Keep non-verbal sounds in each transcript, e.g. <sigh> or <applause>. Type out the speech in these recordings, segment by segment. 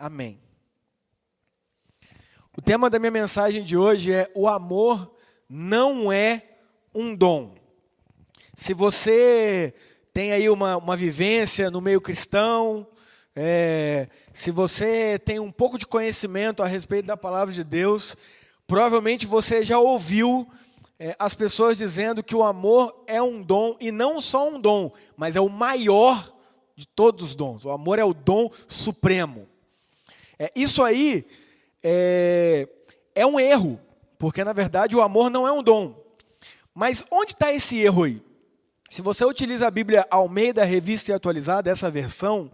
Amém. O tema da minha mensagem de hoje é: o amor não é um dom. Se você tem aí uma, uma vivência no meio cristão, é, se você tem um pouco de conhecimento a respeito da palavra de Deus, provavelmente você já ouviu é, as pessoas dizendo que o amor é um dom, e não só um dom, mas é o maior de todos os dons. O amor é o dom supremo. É, isso aí é, é um erro, porque na verdade o amor não é um dom. Mas onde está esse erro aí? Se você utiliza a Bíblia Almeida Revista e Atualizada, essa versão,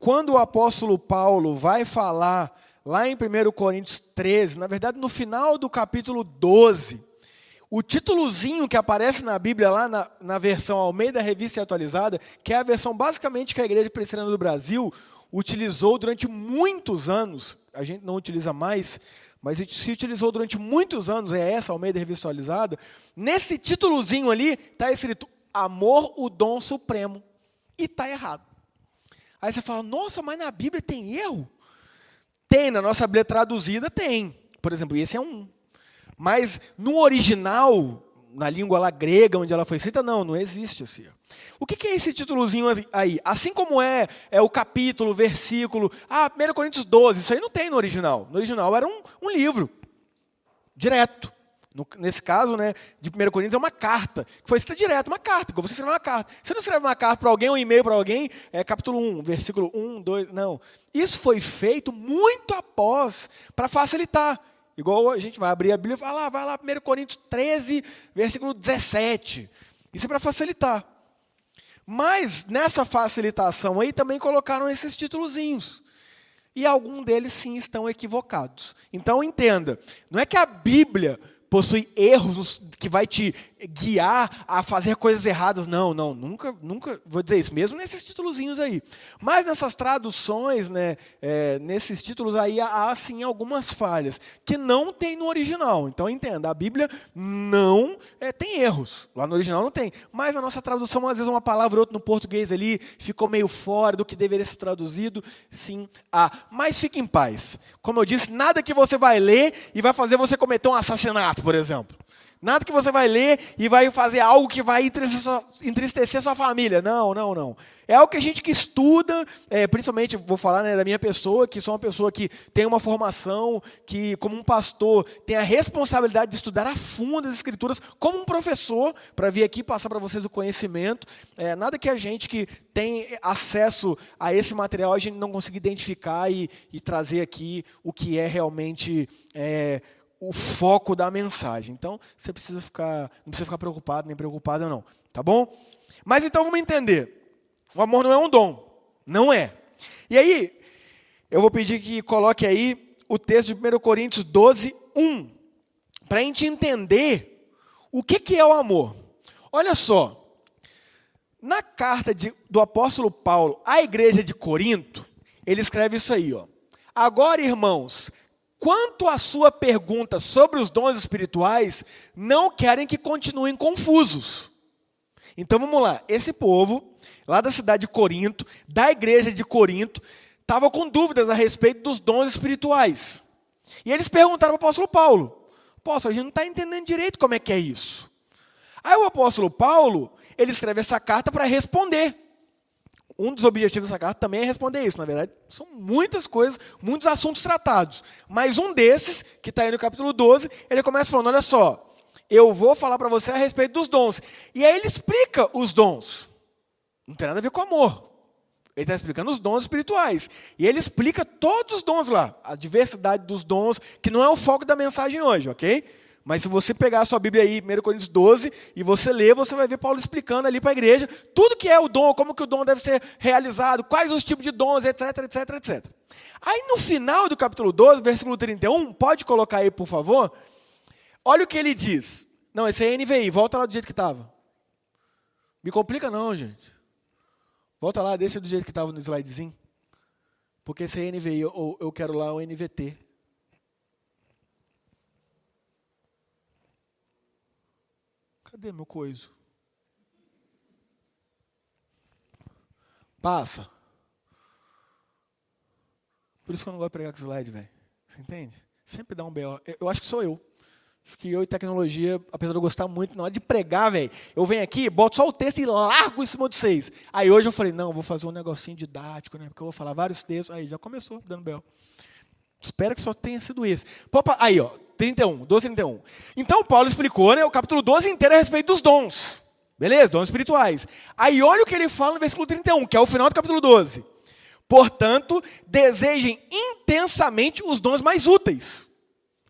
quando o apóstolo Paulo vai falar lá em 1 Coríntios 13, na verdade no final do capítulo 12, o títulozinho que aparece na Bíblia, lá na, na versão Almeida Revista e Atualizada, que é a versão basicamente que a Igreja Presbiteriana do Brasil utilizou durante muitos anos, a gente não utiliza mais, mas se utilizou durante muitos anos, é essa Almeida Revista Atualizada, nesse títulozinho ali está escrito Amor, o dom supremo. E está errado. Aí você fala, nossa, mas na Bíblia tem erro? Tem, na nossa Bíblia traduzida tem. Por exemplo, esse é um. Mas no original, na língua lá grega, onde ela foi escrita, não, não existe assim. O que, é esse títulozinho aí? Assim como é, é o capítulo, versículo, ah, 1 Coríntios 12, isso aí não tem no original. No original era um, um livro, direto. No, nesse caso, né, de 1 Coríntios, é uma carta, que foi escrita direto, uma carta, você escreve uma carta. Você não escreve uma carta para alguém, um e-mail para alguém, é capítulo 1, versículo 1, 2, não. Isso foi feito muito após, para facilitar. Igual a gente vai abrir a Bíblia e falar, ah, vai lá, 1 Coríntios 13, versículo 17. Isso é para facilitar. Mas nessa facilitação aí também colocaram esses títulozinhos. E alguns deles sim estão equivocados. Então entenda, não é que a Bíblia possui erros que vai te guiar a fazer coisas erradas. Não, não, nunca, nunca vou dizer isso, mesmo nesses títulozinhos aí. Mas nessas traduções, né, é, nesses títulos aí, há sim algumas falhas, que não tem no original. Então entenda, a Bíblia não é, tem erros. Lá no original não tem. Mas na nossa tradução, às vezes uma palavra ou outra no português ali ficou meio fora do que deveria ser traduzido. Sim, há. Mas fique em paz. Como eu disse, nada que você vai ler e vai fazer você cometer um assassinato por exemplo. Nada que você vai ler e vai fazer algo que vai entristecer sua, família. Não, não, não. É algo que a gente que estuda, é, principalmente, vou falar né, da minha pessoa, que sou uma pessoa que tem uma formação, que, como um pastor, tem a responsabilidade de estudar a fundo as escrituras, como um professor, para vir aqui passar para vocês o conhecimento. É, nada que a gente que tem acesso a esse material, a gente não consiga identificar e, e trazer aqui o que é realmente. É, o foco da mensagem. Então, você precisa ficar, não precisa ficar preocupado nem preocupada não, tá bom? Mas então vamos entender. O amor não é um dom, não é. E aí, eu vou pedir que coloque aí o texto de 1 Coríntios 12, 1, para a gente entender o que, que é o amor. Olha só, na carta de, do apóstolo Paulo à igreja de Corinto, ele escreve isso aí, ó. Agora, irmãos, Quanto à sua pergunta sobre os dons espirituais, não querem que continuem confusos. Então vamos lá, esse povo, lá da cidade de Corinto, da igreja de Corinto, estava com dúvidas a respeito dos dons espirituais. E eles perguntaram para o apóstolo Paulo: Apóstolo, a gente não está entendendo direito como é que é isso. Aí o apóstolo Paulo, ele escreve essa carta para responder um dos objetivos dessa carta também é responder isso. Na verdade, são muitas coisas, muitos assuntos tratados. Mas um desses, que está aí no capítulo 12, ele começa falando: olha só, eu vou falar para você a respeito dos dons. E aí ele explica os dons. Não tem nada a ver com amor. Ele está explicando os dons espirituais. E ele explica todos os dons lá, a diversidade dos dons, que não é o foco da mensagem hoje, ok? Mas se você pegar a sua Bíblia aí, 1 Coríntios 12, e você ler, você vai ver Paulo explicando ali para a igreja tudo que é o dom, como que o dom deve ser realizado, quais os tipos de dons, etc, etc, etc. Aí no final do capítulo 12, versículo 31, pode colocar aí, por favor? Olha o que ele diz. Não, esse é NVI, volta lá do jeito que estava. Me complica não, gente. Volta lá, deixa do jeito que estava no slidezinho. Porque esse é NVI, eu, eu quero lá o NVT. Cadê meu coiso? Passa. Por isso que eu não gosto de pregar com slide, velho. Você entende? Sempre dá um B.O. Eu acho que sou eu. Acho que eu e tecnologia, apesar de eu gostar muito, na hora de pregar, velho, eu venho aqui, boto só o texto e largo em cima de vocês. Aí hoje eu falei, não, vou fazer um negocinho didático, né? Porque eu vou falar vários textos. Aí já começou dando B.O. Espero que só tenha sido esse. Aí, ó, 31, 12, 31. Então Paulo explicou, né, o capítulo 12 inteiro a respeito dos dons. Beleza? Dons espirituais. Aí olha o que ele fala no versículo 31, que é o final do capítulo 12. Portanto, desejem intensamente os dons mais úteis.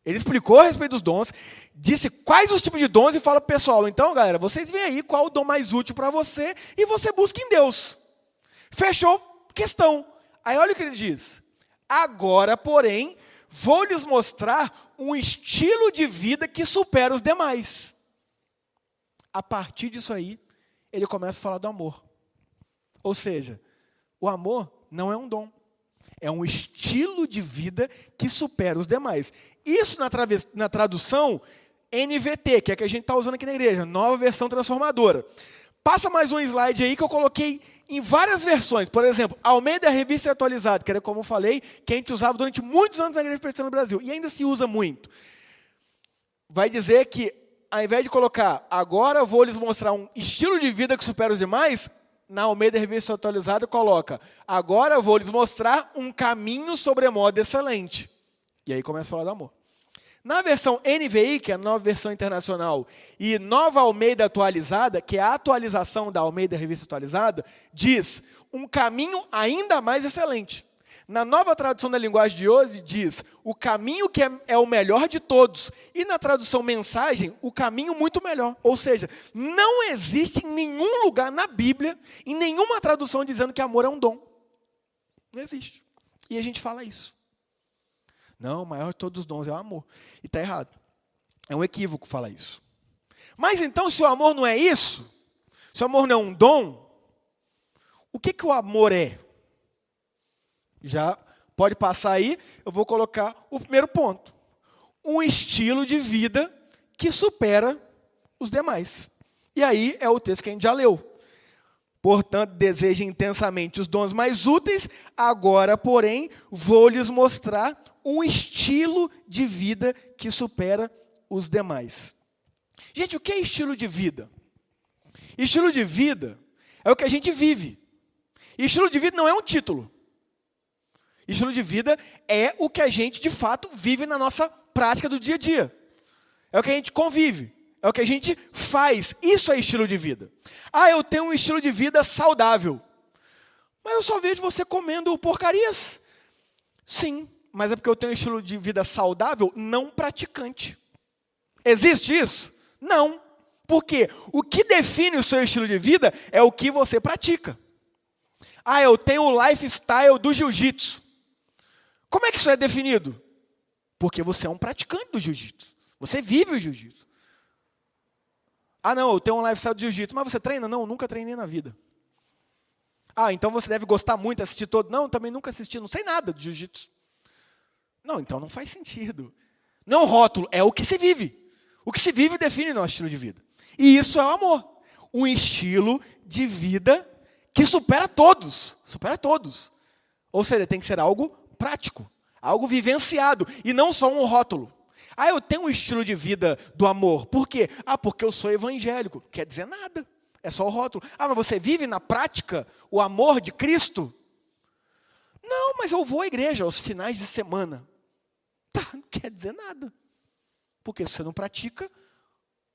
Ele explicou a respeito dos dons, disse quais os tipos de dons e fala pessoal: então, galera, vocês veem aí qual o dom mais útil para você e você busca em Deus. Fechou? Questão. Aí olha o que ele diz: agora, porém, vou lhes mostrar um estilo de vida que supera os demais. A partir disso aí, ele começa a falar do amor. Ou seja, o amor não é um dom. É um estilo de vida que supera os demais. Isso na, na tradução NVT, que é a que a gente está usando aqui na igreja, nova versão transformadora. Passa mais um slide aí que eu coloquei em várias versões. Por exemplo, Almeida Revista Atualizada, que era como eu falei, que a gente usava durante muitos anos na Igreja Presbiteriana no Brasil, e ainda se usa muito. Vai dizer que, ao invés de colocar, agora vou lhes mostrar um estilo de vida que supera os demais, na Almeida Revista Atualizada coloca: Agora vou lhes mostrar um caminho sobremodo excelente. E aí começa a falar do amor. Na versão NVI, que é a nova versão internacional, e Nova Almeida Atualizada, que é a atualização da Almeida Revista Atualizada, diz um caminho ainda mais excelente. Na nova tradução da linguagem de hoje, diz o caminho que é, é, o melhor de todos. E na tradução mensagem, o caminho muito melhor. Ou seja, não existe em nenhum lugar na Bíblia, em nenhuma tradução, dizendo que amor é um dom. Não existe. E a gente fala isso. Não, o maior de todos os dons é o amor. E está errado. É um equívoco falar isso. Mas então, se o amor não é isso, se o amor não é um dom, o que, que o amor é? Já pode passar aí, eu vou colocar o primeiro ponto. Um estilo de vida que supera os demais. E aí é o texto que a gente já leu. Portanto, deseja intensamente os dons mais úteis, agora, porém, vou lhes mostrar um estilo de vida que supera os demais. Gente, o que é estilo de vida? Estilo de vida é o que a gente vive. Estilo de vida não é um título. Estilo de vida é o que a gente, de fato, vive na nossa prática do dia a dia. É o que a gente convive. É o que a gente faz. Isso é estilo de vida. Ah, eu tenho um estilo de vida saudável. Mas eu só vejo você comendo porcarias. Sim, mas é porque eu tenho um estilo de vida saudável não praticante. Existe isso? Não. Porque o que define o seu estilo de vida é o que você pratica. Ah, eu tenho o lifestyle do jiu-jitsu. Como é que isso é definido? Porque você é um praticante do jiu-jitsu. Você vive o jiu-jitsu. Ah, não, eu tenho um lifestyle de jiu-jitsu. Mas você treina? Não, nunca treinei na vida. Ah, então você deve gostar muito, assistir todo. Não, também nunca assisti, não sei nada de jiu-jitsu. Não, então não faz sentido. Não rótulo, é o que se vive. O que se vive define nosso estilo de vida. E isso é o amor. Um estilo de vida que supera todos. Supera todos. Ou seja, tem que ser algo prático, algo vivenciado e não só um rótulo. Ah, eu tenho um estilo de vida do amor. Por quê? Ah, porque eu sou evangélico. Quer dizer nada. É só o rótulo. Ah, mas você vive na prática o amor de Cristo? Não, mas eu vou à igreja aos finais de semana. Tá, não quer dizer nada. Porque se você não pratica,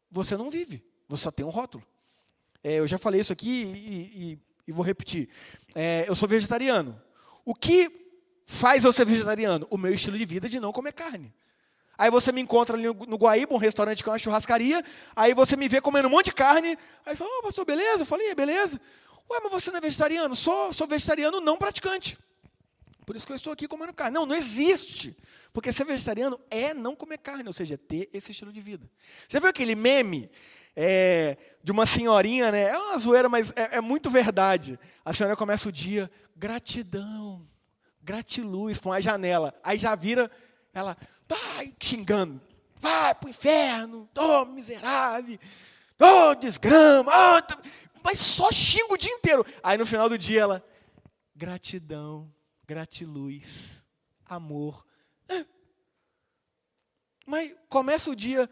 você não vive. Você só tem um rótulo. É, eu já falei isso aqui e, e, e vou repetir. É, eu sou vegetariano. O que faz eu ser vegetariano? O meu estilo de vida de não comer carne. Aí você me encontra ali no Guaíba, um restaurante que é uma churrascaria, aí você me vê comendo um monte de carne, aí fala, oh, pastor, beleza? Eu falei, é, beleza. Ué, mas você não é vegetariano? Sou, sou vegetariano não praticante. Por isso que eu estou aqui comendo carne. Não, não existe. Porque ser vegetariano é não comer carne, ou seja, ter esse estilo de vida. Você viu aquele meme é, de uma senhorinha, né? É uma zoeira, mas é, é muito verdade. A senhora começa o dia, gratidão, gratiluz para uma janela. Aí já vira ela, vai xingando, vai para o inferno, oh miserável, oh desgrama, oh, mas só xinga o dia inteiro. Aí no final do dia ela, gratidão, gratiluz. amor. É. Mas começa o dia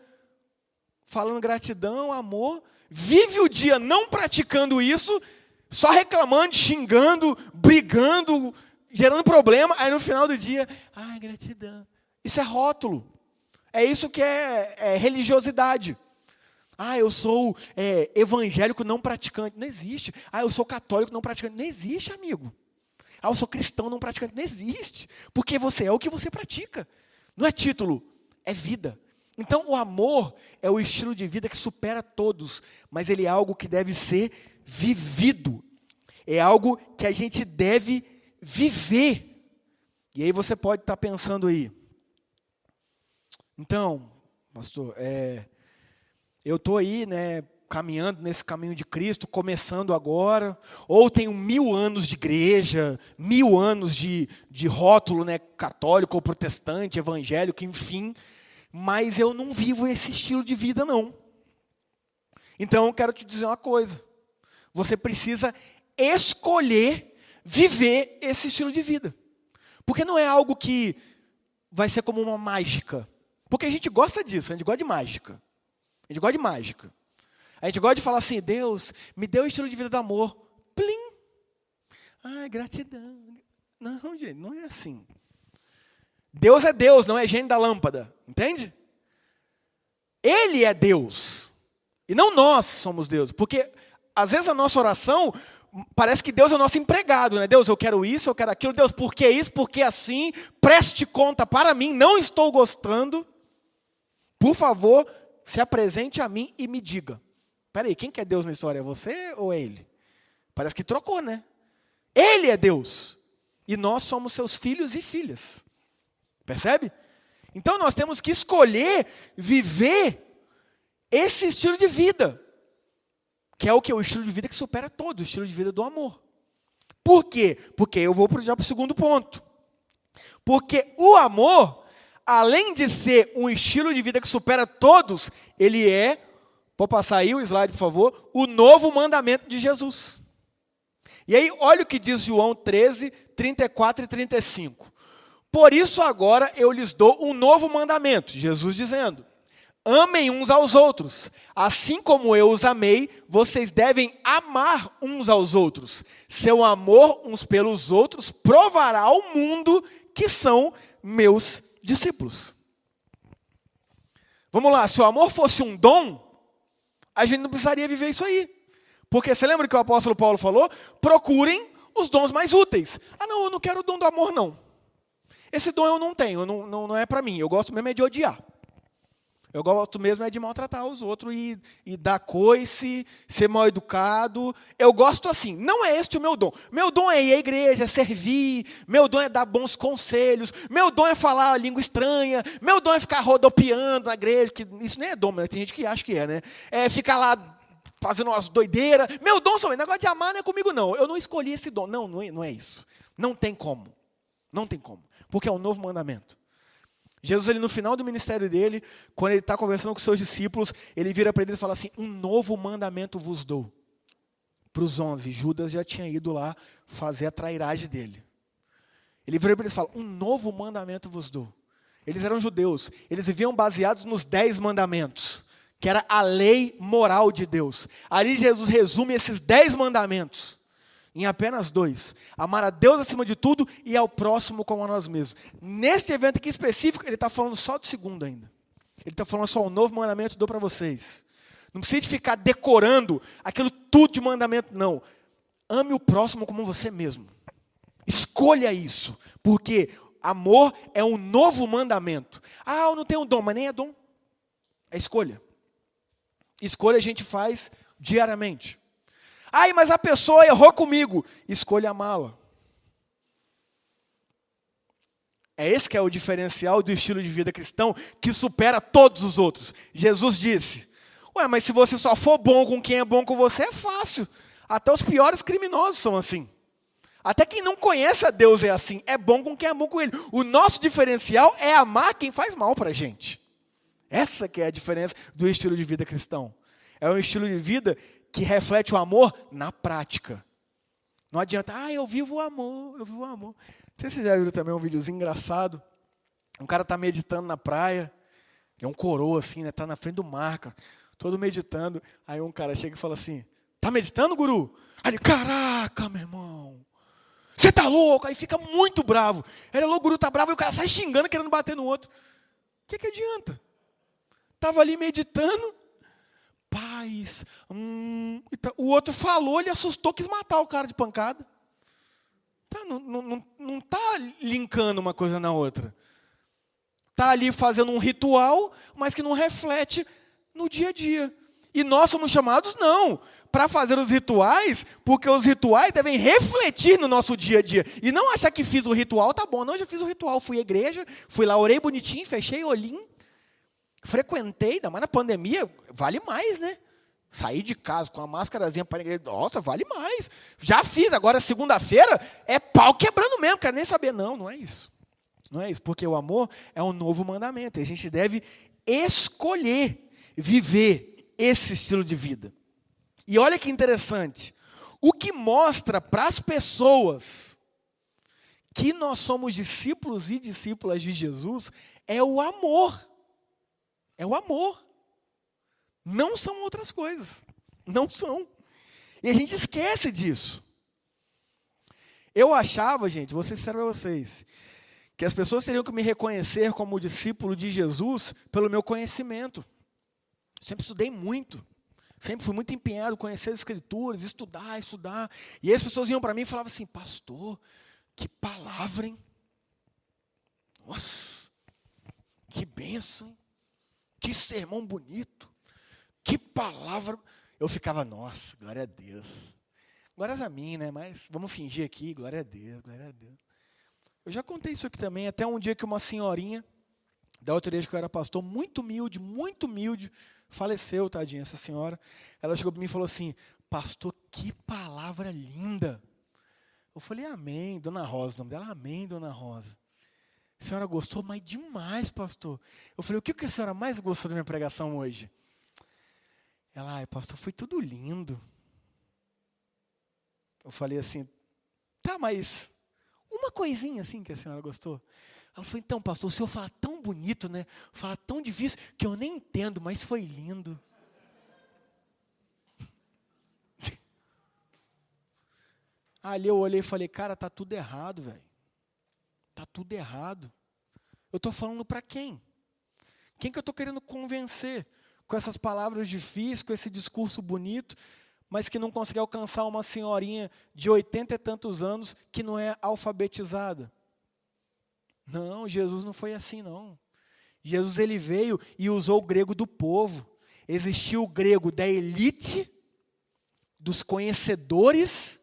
falando gratidão, amor, vive o dia não praticando isso, só reclamando, xingando, brigando, gerando problema, aí no final do dia, ai, gratidão. Isso é rótulo. É isso que é, é religiosidade. Ah, eu sou é, evangélico não praticante. Não existe. Ah, eu sou católico não praticante. Não existe, amigo. Ah, eu sou cristão não praticante. Não existe. Porque você é o que você pratica. Não é título, é vida. Então, o amor é o estilo de vida que supera todos, mas ele é algo que deve ser vivido. É algo que a gente deve viver. E aí você pode estar pensando aí. Então, pastor, é, eu estou aí, né, caminhando nesse caminho de Cristo, começando agora, ou tenho mil anos de igreja, mil anos de, de rótulo né, católico ou protestante, evangélico, enfim, mas eu não vivo esse estilo de vida, não. Então eu quero te dizer uma coisa: você precisa escolher viver esse estilo de vida, porque não é algo que vai ser como uma mágica, porque a gente gosta disso, a gente gosta de mágica. A gente gosta de mágica. A gente gosta de falar assim, Deus, me deu o estilo de vida do amor. Plim! Ai, gratidão. Não, gente, não é assim. Deus é Deus, não é gênio da lâmpada. Entende? Ele é Deus. E não nós somos Deus. Porque, às vezes, a nossa oração parece que Deus é o nosso empregado, né? Deus, eu quero isso, eu quero aquilo. Deus, por que isso, por que assim? Preste conta para mim, não estou gostando. Por favor, se apresente a mim e me diga. Peraí, quem que é Deus na história? É você ou é ele? Parece que trocou, né? Ele é Deus. E nós somos seus filhos e filhas. Percebe? Então nós temos que escolher viver esse estilo de vida. Que é o que? O estilo de vida que supera todo, o estilo de vida do amor. Por quê? Porque eu vou já para o segundo ponto. Porque o amor além de ser um estilo de vida que supera todos, ele é, pode passar aí o slide, por favor, o novo mandamento de Jesus. E aí, olha o que diz João 13, 34 e 35. Por isso agora eu lhes dou um novo mandamento, Jesus dizendo: Amem uns aos outros, assim como eu os amei, vocês devem amar uns aos outros. Seu amor uns pelos outros provará ao mundo que são meus discípulos. Vamos lá, se o amor fosse um dom, a gente não precisaria viver isso aí. Porque você lembra que o apóstolo Paulo falou? Procurem os dons mais úteis. Ah, não, eu não quero o dom do amor, não. Esse dom eu não tenho, não, não, não é para mim. Eu gosto mesmo é de odiar. Eu gosto mesmo é de maltratar os outros e, e dar coice, ser mal educado. Eu gosto assim. Não é este o meu dom. Meu dom é ir à igreja, é servir. Meu dom é dar bons conselhos. Meu dom é falar a língua estranha. Meu dom é ficar rodopiando na igreja. Que isso nem é dom, mas tem gente que acha que é, né? É ficar lá fazendo umas doideiras. Meu dom são negócio de amar não é comigo, não. Eu não escolhi esse dom. Não, não é, não é isso. Não tem como. Não tem como. Porque é um novo mandamento. Jesus, ele, no final do ministério dele, quando ele está conversando com seus discípulos, ele vira para eles e fala assim: Um novo mandamento vos dou. Para os onze, Judas já tinha ido lá fazer a trairagem dele. Ele vira para eles e fala: Um novo mandamento vos dou. Eles eram judeus, eles viviam baseados nos dez mandamentos, que era a lei moral de Deus. Ali Jesus resume esses dez mandamentos em apenas dois: amar a Deus acima de tudo e ao próximo como a nós mesmos. Neste evento aqui específico, ele está falando só do segundo ainda. Ele está falando só o novo mandamento dou para vocês. Não precisa de ficar decorando aquilo tudo de mandamento, não. Ame o próximo como você mesmo. Escolha isso, porque amor é um novo mandamento. Ah, eu não tenho dom, mas nem é dom. É escolha. Escolha a gente faz diariamente. Ai, mas a pessoa errou comigo. Escolha amá-la. É esse que é o diferencial do estilo de vida cristão que supera todos os outros. Jesus disse: Ué, mas se você só for bom com quem é bom com você, é fácil. Até os piores criminosos são assim. Até quem não conhece a Deus é assim. É bom com quem é bom com Ele. O nosso diferencial é amar quem faz mal para a gente. Essa que é a diferença do estilo de vida cristão. É um estilo de vida que reflete o amor na prática. Não adianta, ah, eu vivo o amor, eu vivo o amor. sei se já viram também um videozinho engraçado. Um cara tá meditando na praia. É um coroa, assim, né? Tá na frente do mar, cara. Todo meditando. Aí um cara chega e fala assim: Tá meditando, guru? Aí ele, caraca, meu irmão. Você tá louco? Aí fica muito bravo. Ele é louco, guru tá bravo e o cara sai xingando, querendo bater no outro. O que, que adianta? Tava ali meditando. Paz. Hum, tá, o outro falou, ele assustou, quis matar o cara de pancada. Tá, não, não, não tá linkando uma coisa na outra. Tá ali fazendo um ritual, mas que não reflete no dia a dia. E nós somos chamados, não, para fazer os rituais, porque os rituais devem refletir no nosso dia a dia. E não achar que fiz o ritual, tá bom, não, já fiz o ritual, fui à igreja, fui lá, orei bonitinho, fechei olhinho, frequentei, ainda mais na pandemia, vale mais, né? Sair de casa com a máscarazinha para a igreja, nossa, vale mais. Já fiz, agora segunda-feira é pau quebrando mesmo, quero nem saber. Não, não é isso. Não é isso, porque o amor é um novo mandamento. E a gente deve escolher viver esse estilo de vida. E olha que interessante. O que mostra para as pessoas que nós somos discípulos e discípulas de Jesus é o amor. É o amor. Não são outras coisas. Não são. E a gente esquece disso. Eu achava, gente, vou ser sincero para vocês, que as pessoas teriam que me reconhecer como discípulo de Jesus pelo meu conhecimento. Sempre estudei muito. Sempre fui muito empenhado em conhecer as escrituras, estudar, estudar. E as pessoas iam para mim e falavam assim, pastor, que palavra, hein? Nossa, que bênção, hein? Que sermão bonito, que palavra. Eu ficava, nossa, glória a Deus. Glória a mim, né? Mas vamos fingir aqui, glória a Deus, glória a Deus. Eu já contei isso aqui também, até um dia que uma senhorinha, da outra igreja que eu era pastor, muito humilde, muito humilde, Faleceu, tadinha, essa senhora. Ela chegou para mim e falou assim: Pastor, que palavra linda. Eu falei, Amém, Dona Rosa, o nome dela, Amém, Dona Rosa. A senhora gostou, mas demais, pastor. Eu falei, o que a senhora mais gostou da minha pregação hoje? Ela, ai, pastor, foi tudo lindo. Eu falei assim, tá, mas uma coisinha assim que a senhora gostou. Ela falou, então, pastor, o senhor fala tão bonito, né? Fala tão difícil que eu nem entendo, mas foi lindo. <laughs> Ali eu olhei e falei, cara, tá tudo errado, velho. Tá tudo errado. Eu estou falando para quem? Quem que eu estou querendo convencer com essas palavras difíceis, com esse discurso bonito, mas que não consegue alcançar uma senhorinha de oitenta e tantos anos que não é alfabetizada? Não, Jesus não foi assim não. Jesus ele veio e usou o grego do povo. Existiu o grego da elite, dos conhecedores,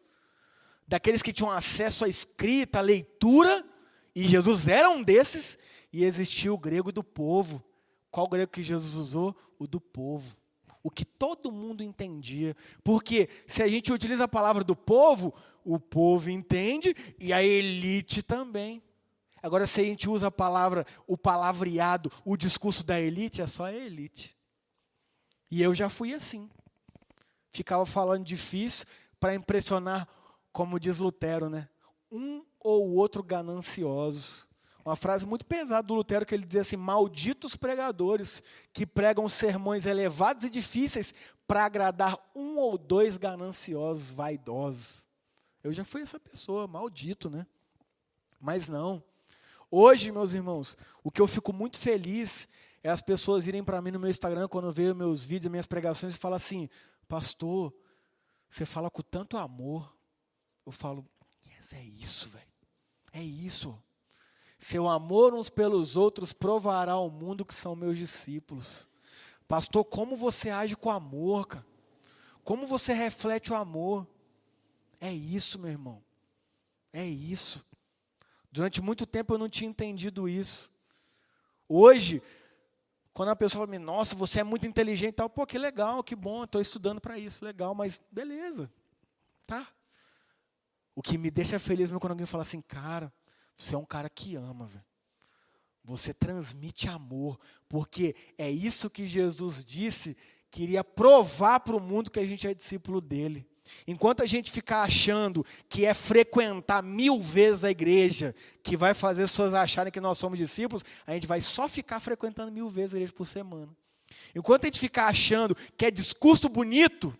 daqueles que tinham acesso à escrita, à leitura, e Jesus era um desses, e existiu o grego do povo. Qual grego que Jesus usou? O do povo. O que todo mundo entendia. Porque se a gente utiliza a palavra do povo, o povo entende e a elite também. Agora, se a gente usa a palavra, o palavreado, o discurso da elite, é só a elite. E eu já fui assim. Ficava falando difícil para impressionar, como diz Lutero, né? Um ou outro gananciosos. Uma frase muito pesada do Lutero que ele dizia assim: Malditos pregadores que pregam sermões elevados e difíceis para agradar um ou dois gananciosos vaidosos. Eu já fui essa pessoa, maldito, né? Mas não. Hoje, meus irmãos, o que eu fico muito feliz é as pessoas irem para mim no meu Instagram quando vê meus vídeos, minhas pregações e falam assim: Pastor, você fala com tanto amor. Eu falo: yes, É isso, velho. É isso. Seu amor uns pelos outros provará ao mundo que são meus discípulos. Pastor, como você age com amor, cara? Como você reflete o amor? É isso, meu irmão. É isso. Durante muito tempo eu não tinha entendido isso. Hoje, quando a pessoa fala, nossa, você é muito inteligente tal, pô, que legal, que bom, estou estudando para isso, legal, mas beleza, tá? O que me deixa feliz é quando alguém fala assim, cara, você é um cara que ama, velho. Você transmite amor, porque é isso que Jesus disse, queria provar para o mundo que a gente é discípulo dele. Enquanto a gente ficar achando que é frequentar mil vezes a igreja que vai fazer as pessoas acharem que nós somos discípulos, a gente vai só ficar frequentando mil vezes a igreja por semana. Enquanto a gente ficar achando que é discurso bonito,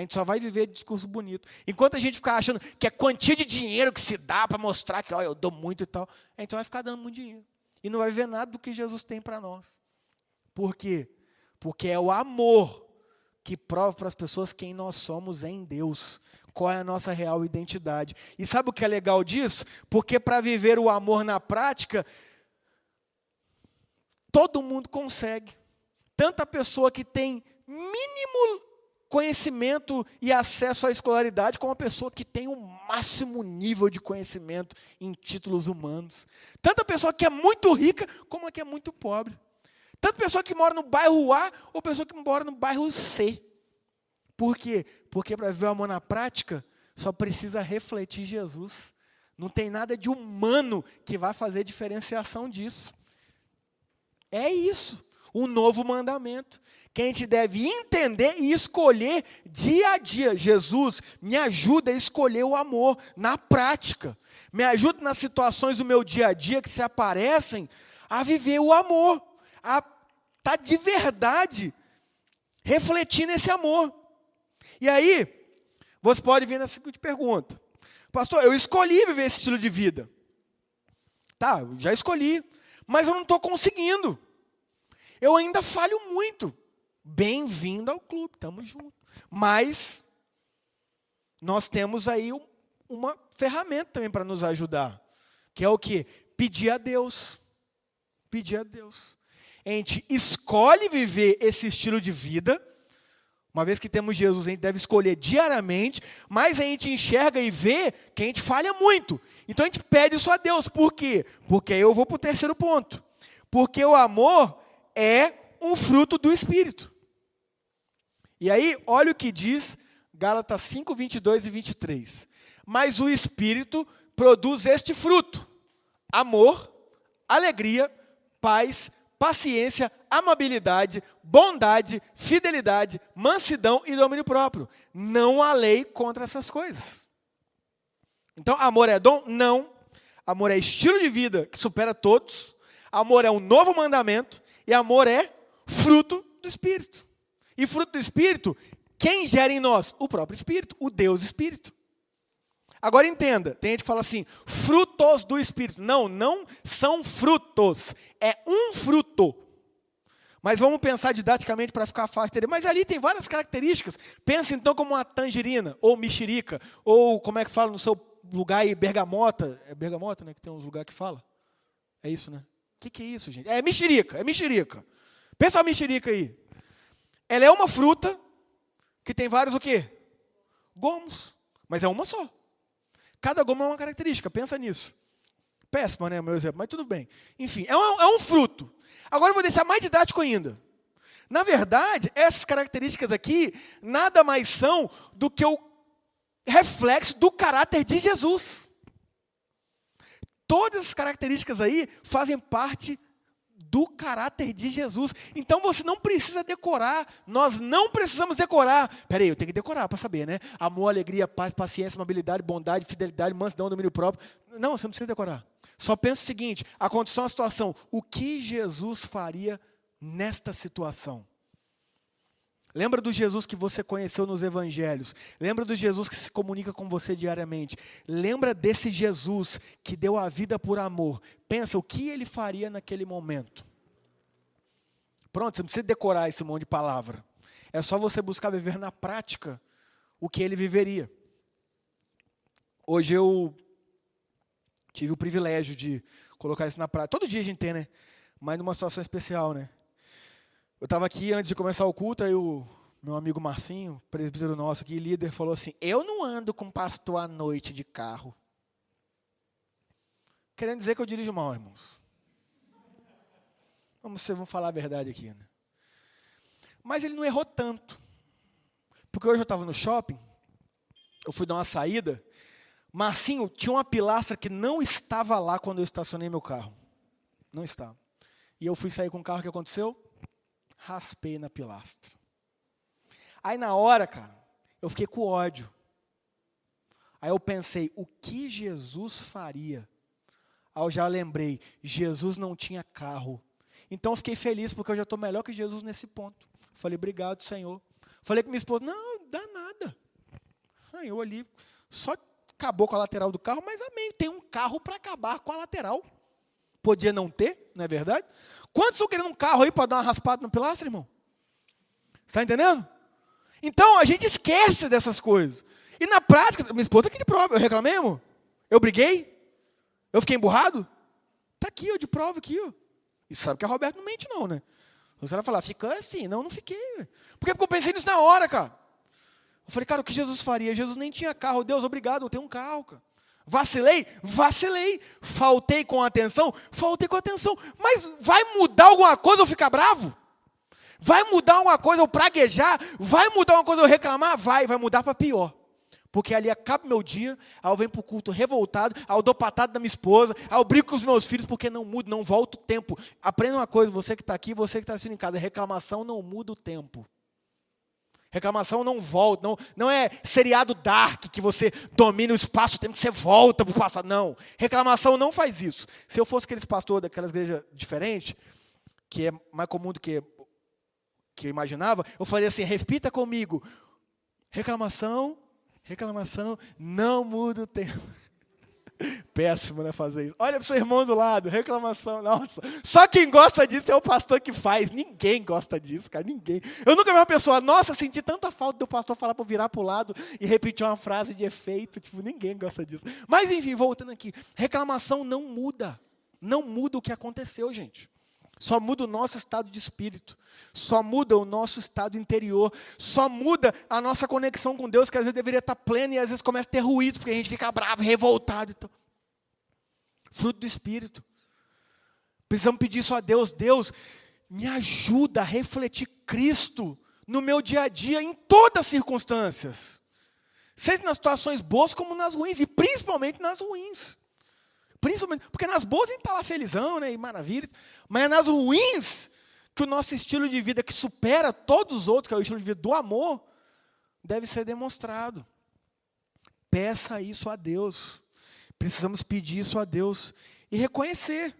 a gente só vai viver discurso bonito. Enquanto a gente ficar achando que é quantia de dinheiro que se dá para mostrar que ó, eu dou muito e tal, a gente vai ficar dando muito dinheiro. E não vai ver nada do que Jesus tem para nós. Por quê? Porque é o amor que prova para as pessoas quem nós somos em Deus, qual é a nossa real identidade. E sabe o que é legal disso? Porque para viver o amor na prática, todo mundo consegue. Tanta pessoa que tem mínimo conhecimento e acesso à escolaridade, como a pessoa que tem o máximo nível de conhecimento em títulos humanos. Tanta pessoa que é muito rica, como a que é muito pobre. Tanto pessoa que mora no bairro A ou pessoa que mora no bairro C. Por quê? Porque para viver o amor na prática, só precisa refletir Jesus. Não tem nada de humano que vai fazer diferenciação disso. É isso, um novo mandamento que a gente deve entender e escolher dia a dia. Jesus, me ajuda a escolher o amor na prática. Me ajuda nas situações do meu dia a dia que se aparecem a viver o amor a estar tá de verdade refletindo esse amor. E aí, você pode vir na seguinte pergunta: Pastor, eu escolhi viver esse estilo de vida. Tá, já escolhi, mas eu não estou conseguindo. Eu ainda falho muito. Bem-vindo ao clube, estamos juntos. Mas nós temos aí uma ferramenta também para nos ajudar, que é o que? Pedir a Deus. Pedir a Deus a gente escolhe viver esse estilo de vida, uma vez que temos Jesus, a gente deve escolher diariamente, mas a gente enxerga e vê que a gente falha muito. Então a gente pede isso a Deus. Por quê? Porque eu vou para o terceiro ponto. Porque o amor é um fruto do Espírito. E aí, olha o que diz Gálatas 5, 22 e 23. Mas o Espírito produz este fruto: amor, alegria, paz, paciência, amabilidade, bondade, fidelidade, mansidão e domínio próprio. Não há lei contra essas coisas. Então, amor é dom? Não. Amor é estilo de vida que supera todos. Amor é um novo mandamento. E amor é fruto do Espírito. E fruto do Espírito, quem gera em nós? O próprio Espírito, o Deus Espírito. Agora entenda, tem gente que fala assim, frutos do Espírito. Não, não são frutos, é um fruto. Mas vamos pensar didaticamente para ficar fácil entender. Mas ali tem várias características. Pensa então como uma tangerina, ou mexerica, ou como é que fala no seu lugar aí, bergamota. É bergamota, né? Que tem uns lugares que fala. É isso, né? O que, que é isso, gente? É mexerica, é mexerica. Pensa a mexerica aí. Ela é uma fruta que tem vários o quê? Gomos. Mas é uma só. Cada goma é uma característica, pensa nisso. Péssimo, né, meu exemplo, mas tudo bem. Enfim, é um, é um fruto. Agora eu vou deixar mais didático ainda. Na verdade, essas características aqui nada mais são do que o reflexo do caráter de Jesus. Todas as características aí fazem parte do caráter de Jesus. Então você não precisa decorar, nós não precisamos decorar. Peraí, eu tenho que decorar para saber, né? Amor, alegria, paz, paciência, amabilidade, bondade, fidelidade, mansidão, domínio próprio. Não, você não precisa decorar. Só pensa o seguinte: a condição, a situação. O que Jesus faria nesta situação? Lembra do Jesus que você conheceu nos evangelhos. Lembra do Jesus que se comunica com você diariamente. Lembra desse Jesus que deu a vida por amor. Pensa o que ele faria naquele momento. Pronto, você não precisa decorar esse monte de palavra. É só você buscar viver na prática o que ele viveria. Hoje eu tive o privilégio de colocar isso na prática. Todo dia a gente tem, né? Mas numa situação especial, né? Eu estava aqui antes de começar o culto, aí o meu amigo Marcinho, presbítero nosso aqui, líder, falou assim: Eu não ando com pastor à noite de carro. Querendo dizer que eu dirijo mal, irmãos. Vamos, vamos falar a verdade aqui. Né? Mas ele não errou tanto. Porque hoje eu estava no shopping, eu fui dar uma saída. Marcinho tinha uma pilastra que não estava lá quando eu estacionei meu carro. Não estava. E eu fui sair com o carro, o que aconteceu? Raspei na pilastra. Aí na hora, cara, eu fiquei com ódio. Aí eu pensei, o que Jesus faria? Aí eu já lembrei, Jesus não tinha carro. Então eu fiquei feliz, porque eu já estou melhor que Jesus nesse ponto. Falei, obrigado, Senhor. Falei com minha esposa, não, dá nada. Aí eu ali, só acabou com a lateral do carro, mas amém, tem um carro para acabar com a lateral. Podia não ter, não é verdade? Quantos estão querendo um carro aí para dar uma raspada no pilastre, irmão? Está entendendo? Então a gente esquece dessas coisas. E na prática, minha esposa aqui de prova, eu reclamei, irmão? Eu briguei? Eu fiquei emburrado? Está aqui, ó, de prova aqui, ó. E sabe que a Roberto não mente, não, né? Você vai falar, fica assim. Não, não fiquei. Por quê? Porque eu pensei nisso na hora, cara. Eu falei, cara, o que Jesus faria? Jesus nem tinha carro. Deus, obrigado, eu tenho um carro, cara. Vacilei? Vacilei. Faltei com atenção? Faltei com atenção. Mas vai mudar alguma coisa eu ficar bravo? Vai mudar alguma coisa eu praguejar? Vai mudar alguma coisa eu reclamar? Vai, vai mudar para pior. Porque ali acaba meu dia, aí eu venho para o culto revoltado, aí eu dou patada da minha esposa, aí eu brigo com os meus filhos, porque não muda, não volta o tempo. Aprenda uma coisa, você que está aqui, você que está assistindo em casa, reclamação não muda o tempo. Reclamação não volta, não, não é seriado dark que você domina o espaço-tempo, que você volta para o passado. Não, reclamação não faz isso. Se eu fosse aqueles pastores daquelas igrejas diferentes, que é mais comum do que, que eu imaginava, eu faria assim, repita comigo, reclamação Reclamação não muda o tempo. <laughs> Péssimo, né, fazer isso. Olha para o seu irmão do lado, reclamação, nossa. Só quem gosta disso é o pastor que faz. Ninguém gosta disso, cara, ninguém. Eu nunca vi uma pessoa, nossa, senti tanta falta do pastor falar para virar para o lado e repetir uma frase de efeito. Tipo, ninguém gosta disso. Mas, enfim, voltando aqui. Reclamação não muda. Não muda o que aconteceu, gente. Só muda o nosso estado de espírito. Só muda o nosso estado interior. Só muda a nossa conexão com Deus, que às vezes deveria estar plena e às vezes começa a ter ruídos, porque a gente fica bravo, revoltado. Então. Fruto do espírito. Precisamos pedir isso a Deus. Deus, me ajuda a refletir Cristo no meu dia a dia, em todas as circunstâncias. Seja nas situações boas como nas ruins, e principalmente nas ruins. Principalmente, porque nas boas a gente está lá felizão, né, e maravilha, mas é nas ruins que o nosso estilo de vida, que supera todos os outros, que é o estilo de vida do amor, deve ser demonstrado. Peça isso a Deus. Precisamos pedir isso a Deus e reconhecer.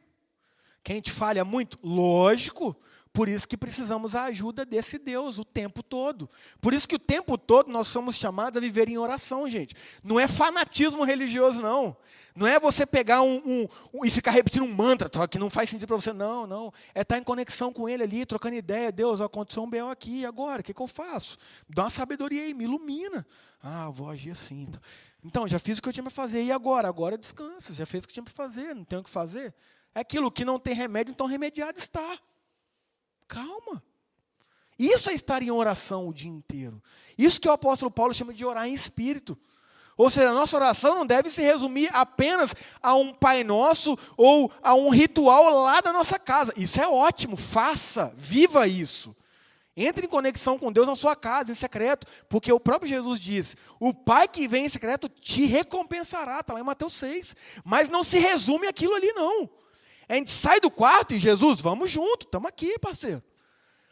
Que a gente falha muito? Lógico, por isso que precisamos da ajuda desse Deus o tempo todo. Por isso que o tempo todo nós somos chamados a viver em oração, gente. Não é fanatismo religioso, não. Não é você pegar um, um, um e ficar repetindo um mantra tá, que não faz sentido para você. Não, não. É estar em conexão com Ele ali, trocando ideia. Deus, aconteceu um bem aqui, agora? O que, que eu faço? Dá uma sabedoria aí, me ilumina. Ah, vou agir assim. Então. então, já fiz o que eu tinha para fazer. E agora? Agora descansa. Já fez o que tinha para fazer. Não tem o que fazer. É aquilo que não tem remédio, então remediado está. Calma. Isso é estar em oração o dia inteiro. Isso que o apóstolo Paulo chama de orar em espírito. Ou seja, a nossa oração não deve se resumir apenas a um Pai Nosso ou a um ritual lá da nossa casa. Isso é ótimo, faça, viva isso. Entre em conexão com Deus na sua casa, em secreto, porque o próprio Jesus diz: o Pai que vem em secreto te recompensará, está lá em Mateus 6. Mas não se resume aquilo ali, não. A gente sai do quarto e Jesus, vamos junto, estamos aqui, parceiro.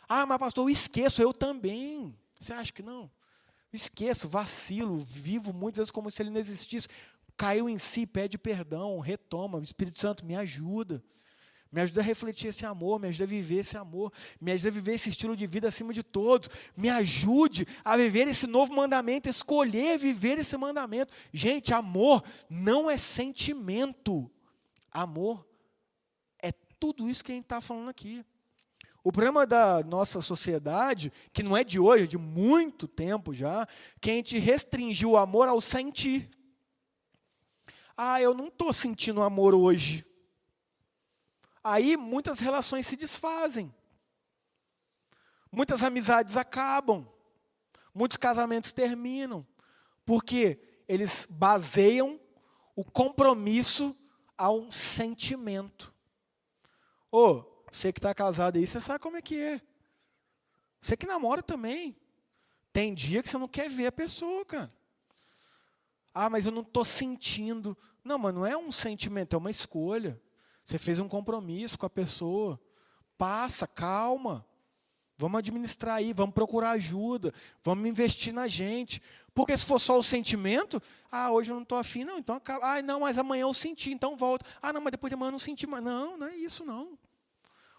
Ah, mas pastor, eu esqueço, eu também. Você acha que não? Esqueço, vacilo, vivo muitas vezes como se ele não existisse. Caiu em si, pede perdão, retoma. O Espírito Santo me ajuda. Me ajuda a refletir esse amor, me ajuda a viver esse amor, me ajuda a viver esse estilo de vida acima de todos. Me ajude a viver esse novo mandamento, escolher viver esse mandamento. Gente, amor não é sentimento. Amor tudo isso que a gente está falando aqui. O problema da nossa sociedade, que não é de hoje, é de muito tempo já, que a gente restringiu o amor ao sentir. Ah, eu não estou sentindo amor hoje. Aí muitas relações se desfazem. Muitas amizades acabam. Muitos casamentos terminam. Porque eles baseiam o compromisso a um sentimento. Ô, você que está casado aí, você sabe como é que é. Você que namora também. Tem dia que você não quer ver a pessoa, cara. Ah, mas eu não estou sentindo. Não, mas não é um sentimento, é uma escolha. Você fez um compromisso com a pessoa. Passa, calma. Vamos administrar aí, vamos procurar ajuda, vamos investir na gente. Porque se for só o sentimento, ah, hoje eu não estou afim, não, então acaba. Ah, não, mas amanhã eu senti, então volta. Ah, não, mas depois de amanhã eu não senti mais. Não, não é isso não.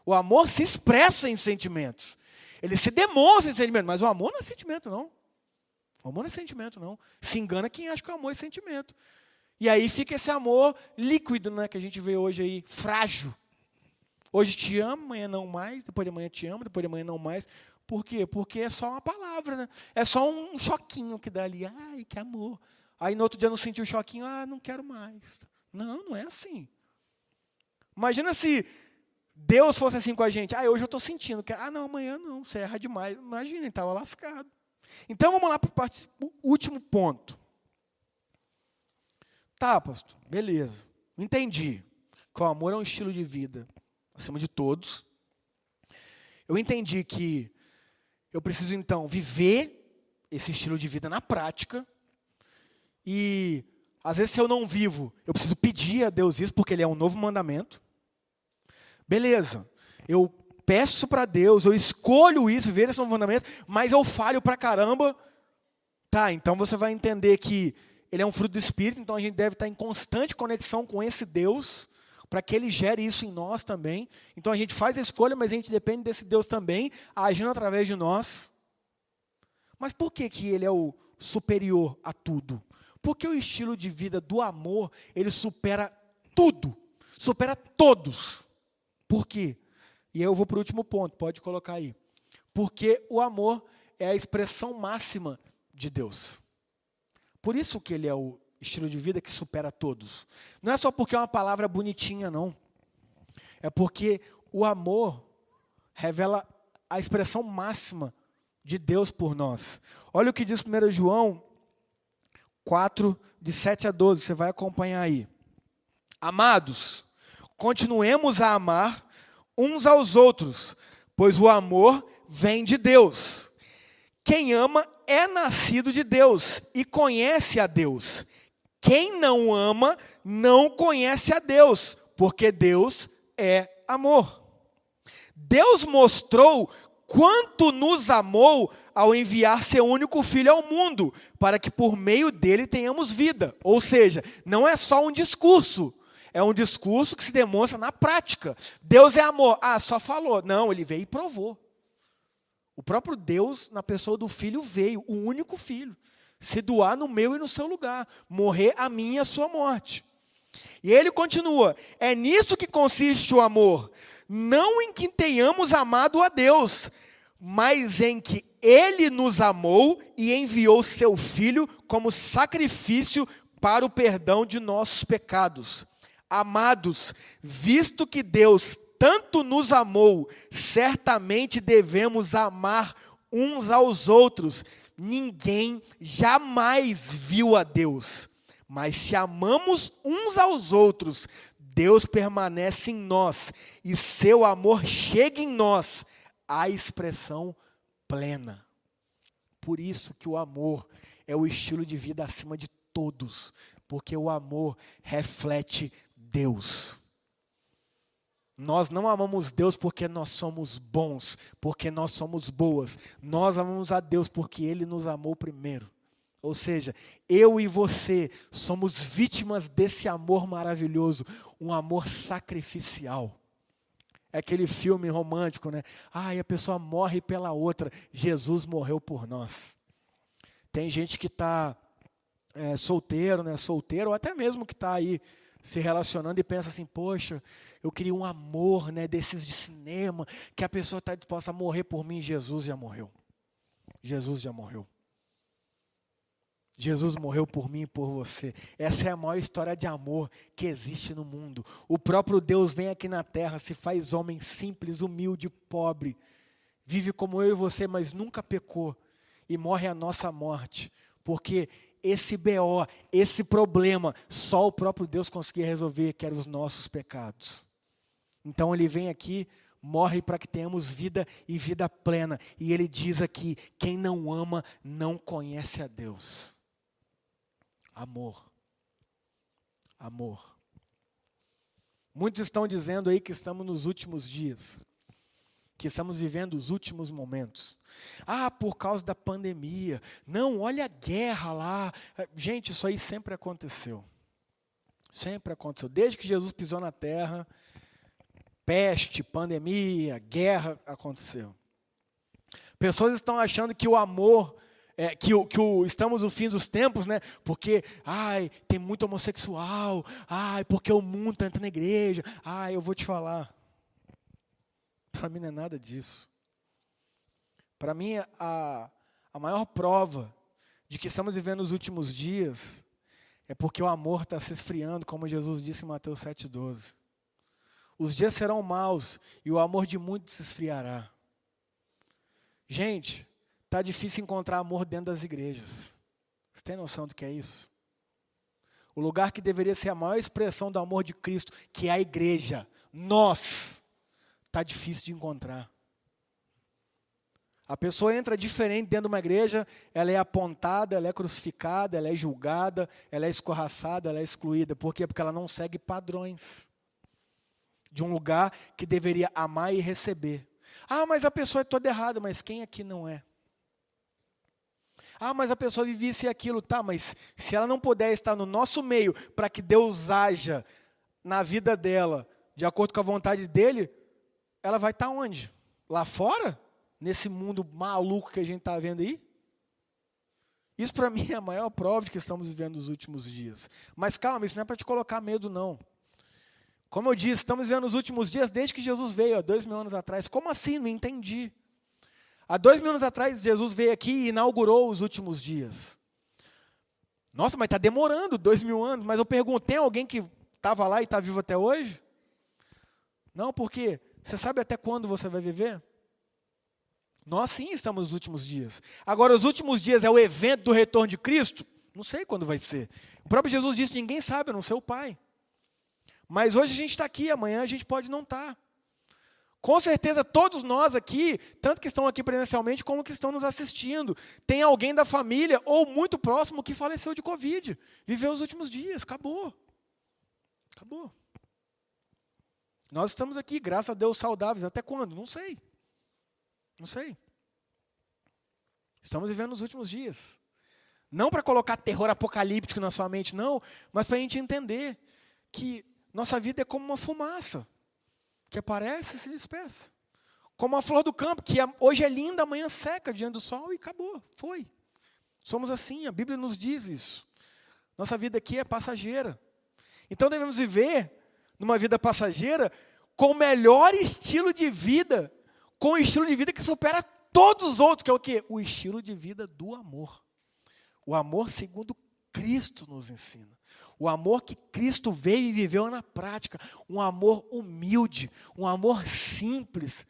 O amor se expressa em sentimentos. Ele se demonstra em sentimento, mas o amor não é sentimento, não. O amor não é sentimento, não. Se engana quem acha que o amor é sentimento. E aí fica esse amor líquido, né, que a gente vê hoje aí, frágil. Hoje te amo, amanhã não mais, depois de amanhã te amo, depois de amanhã não mais. Por quê? Porque é só uma palavra, né? É só um choquinho que dá ali. Ai, que amor. Aí no outro dia não sentiu o choquinho, ah, não quero mais. Não, não é assim. Imagina se Deus fosse assim com a gente. Ah, hoje eu estou sentindo. Que, ah, não, amanhã não, você erra demais. Imagina, estava lascado. Então vamos lá para o último ponto. Tá, pastor, beleza. Entendi. Que o amor é um estilo de vida acima de todos. Eu entendi que eu preciso então viver esse estilo de vida na prática. E às vezes se eu não vivo, eu preciso pedir a Deus isso porque ele é um novo mandamento. Beleza. Eu peço para Deus, eu escolho isso, viver esse novo mandamento, mas eu falho para caramba. Tá, então você vai entender que ele é um fruto do Espírito, então a gente deve estar em constante conexão com esse Deus para que Ele gere isso em nós também. Então a gente faz a escolha, mas a gente depende desse Deus também, agindo através de nós. Mas por que, que Ele é o superior a tudo? Porque o estilo de vida do amor, ele supera tudo, supera todos. Por quê? E eu vou para o último ponto, pode colocar aí. Porque o amor é a expressão máxima de Deus. Por isso que ele é o estilo de vida que supera todos. Não é só porque é uma palavra bonitinha, não. É porque o amor revela a expressão máxima de Deus por nós. Olha o que diz 1 João 4, de 7 a 12, você vai acompanhar aí. Amados, continuemos a amar uns aos outros, pois o amor vem de Deus. Quem ama é nascido de Deus e conhece a Deus. Quem não ama não conhece a Deus, porque Deus é amor. Deus mostrou quanto nos amou ao enviar seu único filho ao mundo, para que por meio dele tenhamos vida. Ou seja, não é só um discurso, é um discurso que se demonstra na prática. Deus é amor. Ah, só falou. Não, ele veio e provou. O próprio Deus, na pessoa do filho, veio, o único filho se doar no meu e no seu lugar, morrer a minha e a sua morte. E ele continua: é nisso que consiste o amor, não em que tenhamos amado a Deus, mas em que ele nos amou e enviou seu filho como sacrifício para o perdão de nossos pecados. Amados, visto que Deus tanto nos amou, certamente devemos amar uns aos outros ninguém jamais viu a Deus. Mas se amamos uns aos outros, Deus permanece em nós e seu amor chega em nós à expressão plena. Por isso que o amor é o estilo de vida acima de todos, porque o amor reflete Deus. Nós não amamos Deus porque nós somos bons, porque nós somos boas. Nós amamos a Deus porque Ele nos amou primeiro. Ou seja, eu e você somos vítimas desse amor maravilhoso, um amor sacrificial. É aquele filme romântico, né? Ah, e a pessoa morre pela outra. Jesus morreu por nós. Tem gente que está é, solteiro, né? Solteiro, ou até mesmo que está aí se relacionando e pensa assim, poxa, eu queria um amor, né, desses de cinema, que a pessoa está disposta a morrer por mim, Jesus já morreu. Jesus já morreu. Jesus morreu por mim e por você. Essa é a maior história de amor que existe no mundo. O próprio Deus vem aqui na terra, se faz homem simples, humilde, pobre, vive como eu e você, mas nunca pecou e morre a nossa morte, porque esse BO, esse problema, só o próprio Deus conseguia resolver, que eram os nossos pecados. Então ele vem aqui, morre para que tenhamos vida e vida plena. E ele diz aqui: quem não ama não conhece a Deus. Amor. Amor. Muitos estão dizendo aí que estamos nos últimos dias. Que estamos vivendo os últimos momentos. Ah, por causa da pandemia. Não, olha a guerra lá. Gente, isso aí sempre aconteceu. Sempre aconteceu. Desde que Jesus pisou na terra, peste, pandemia, guerra aconteceu. Pessoas estão achando que o amor, é, que, o, que o, estamos no fim dos tempos, né? Porque, ai, tem muito homossexual, ai, porque o mundo está entrando na igreja, ai, eu vou te falar. Para mim não é nada disso. Para mim, a, a maior prova de que estamos vivendo os últimos dias é porque o amor está se esfriando, como Jesus disse em Mateus 7,12. Os dias serão maus e o amor de muitos se esfriará. Gente, está difícil encontrar amor dentro das igrejas. Você tem noção do que é isso? O lugar que deveria ser a maior expressão do amor de Cristo, que é a igreja, nós, está difícil de encontrar. A pessoa entra diferente dentro de uma igreja, ela é apontada, ela é crucificada, ela é julgada, ela é escorraçada, ela é excluída. Por quê? Porque ela não segue padrões de um lugar que deveria amar e receber. Ah, mas a pessoa é toda errada, mas quem aqui não é? Ah, mas a pessoa vivia isso e aquilo, tá, mas se ela não puder estar no nosso meio para que Deus haja na vida dela, de acordo com a vontade dele, ela vai estar tá onde? Lá fora? Nesse mundo maluco que a gente está vendo aí? Isso para <laughs> mim é a maior prova de que estamos vivendo os últimos dias. Mas calma, isso não é para te colocar medo, não. Como eu disse, estamos vivendo os últimos dias desde que Jesus veio, há dois mil anos atrás. Como assim? Não entendi. Há dois mil anos atrás, Jesus veio aqui e inaugurou os últimos dias. Nossa, mas está demorando dois mil anos. Mas eu pergunto, tem alguém que estava lá e está vivo até hoje? Não, porque você sabe até quando você vai viver? Nós sim estamos nos últimos dias. Agora, os últimos dias é o evento do retorno de Cristo? Não sei quando vai ser. O próprio Jesus disse: ninguém sabe, a não ser o Pai. Mas hoje a gente está aqui, amanhã a gente pode não estar. Tá. Com certeza, todos nós aqui, tanto que estão aqui presencialmente, como que estão nos assistindo, tem alguém da família ou muito próximo que faleceu de Covid. Viveu os últimos dias, acabou. Acabou. Nós estamos aqui, graças a Deus, saudáveis. Até quando? Não sei. Não sei. Estamos vivendo os últimos dias. Não para colocar terror apocalíptico na sua mente, não, mas para a gente entender que nossa vida é como uma fumaça que aparece e se dispersa. Como a flor do campo, que hoje é linda, amanhã seca diante do sol e acabou, foi. Somos assim, a Bíblia nos diz isso. Nossa vida aqui é passageira. Então devemos viver numa vida passageira, com o melhor estilo de vida, com o estilo de vida que supera todos os outros, que é o quê? O estilo de vida do amor. O amor segundo Cristo nos ensina. O amor que Cristo veio e viveu na prática. Um amor humilde, um amor simples,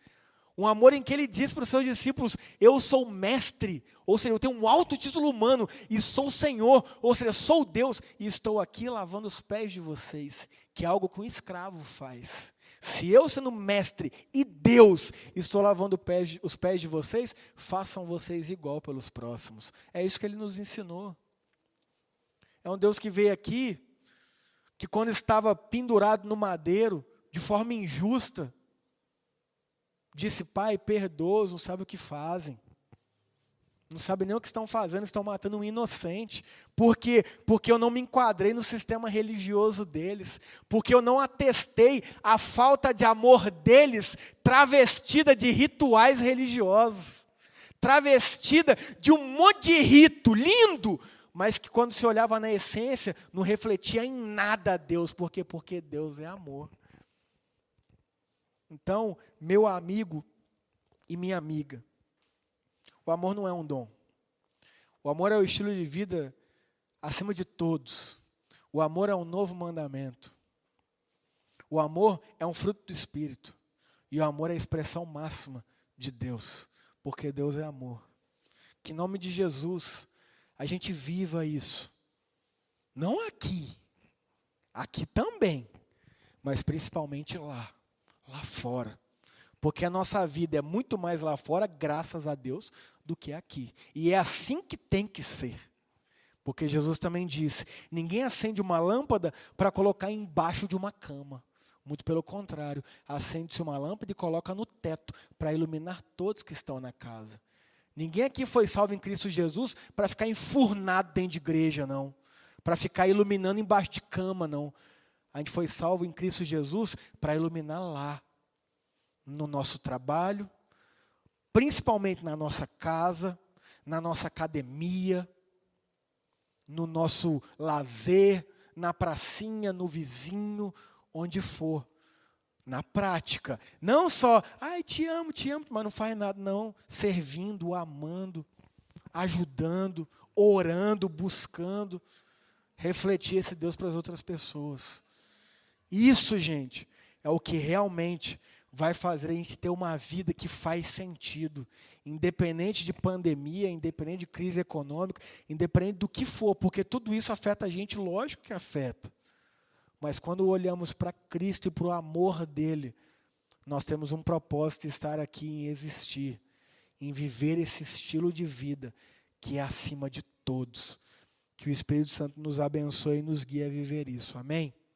um amor em que ele diz para os seus discípulos: Eu sou mestre, ou seja, eu tenho um alto título humano e sou Senhor, ou seja, sou Deus e estou aqui lavando os pés de vocês, que é algo que um escravo faz. Se eu, sendo mestre e Deus, estou lavando os pés de vocês, façam vocês igual pelos próximos. É isso que ele nos ensinou. É um Deus que veio aqui, que quando estava pendurado no madeiro, de forma injusta, Disse, pai, perdoa, não sabe o que fazem. Não sabe nem o que estão fazendo, estão matando um inocente. Por quê? Porque eu não me enquadrei no sistema religioso deles. Porque eu não atestei a falta de amor deles travestida de rituais religiosos. Travestida de um monte de rito lindo, mas que quando se olhava na essência, não refletia em nada a Deus. Por quê? Porque Deus é amor. Então, meu amigo e minha amiga, o amor não é um dom. O amor é o estilo de vida acima de todos. O amor é um novo mandamento. O amor é um fruto do Espírito. E o amor é a expressão máxima de Deus, porque Deus é amor. Que em nome de Jesus a gente viva isso. Não aqui, aqui também, mas principalmente lá lá fora. Porque a nossa vida é muito mais lá fora, graças a Deus, do que aqui. E é assim que tem que ser. Porque Jesus também disse: ninguém acende uma lâmpada para colocar embaixo de uma cama. Muito pelo contrário, acende-se uma lâmpada e coloca no teto para iluminar todos que estão na casa. Ninguém aqui foi salvo em Cristo Jesus para ficar enfurnado dentro de igreja, não. Para ficar iluminando embaixo de cama, não. A gente foi salvo em Cristo Jesus para iluminar lá, no nosso trabalho, principalmente na nossa casa, na nossa academia, no nosso lazer, na pracinha, no vizinho, onde for. Na prática. Não só, ai, te amo, te amo, mas não faz nada, não. Servindo, amando, ajudando, orando, buscando. Refletir esse Deus para as outras pessoas. Isso, gente, é o que realmente vai fazer a gente ter uma vida que faz sentido, independente de pandemia, independente de crise econômica, independente do que for, porque tudo isso afeta a gente, lógico que afeta. Mas quando olhamos para Cristo e para o amor dele, nós temos um propósito de estar aqui em existir, em viver esse estilo de vida que é acima de todos. Que o Espírito Santo nos abençoe e nos guie a viver isso. Amém?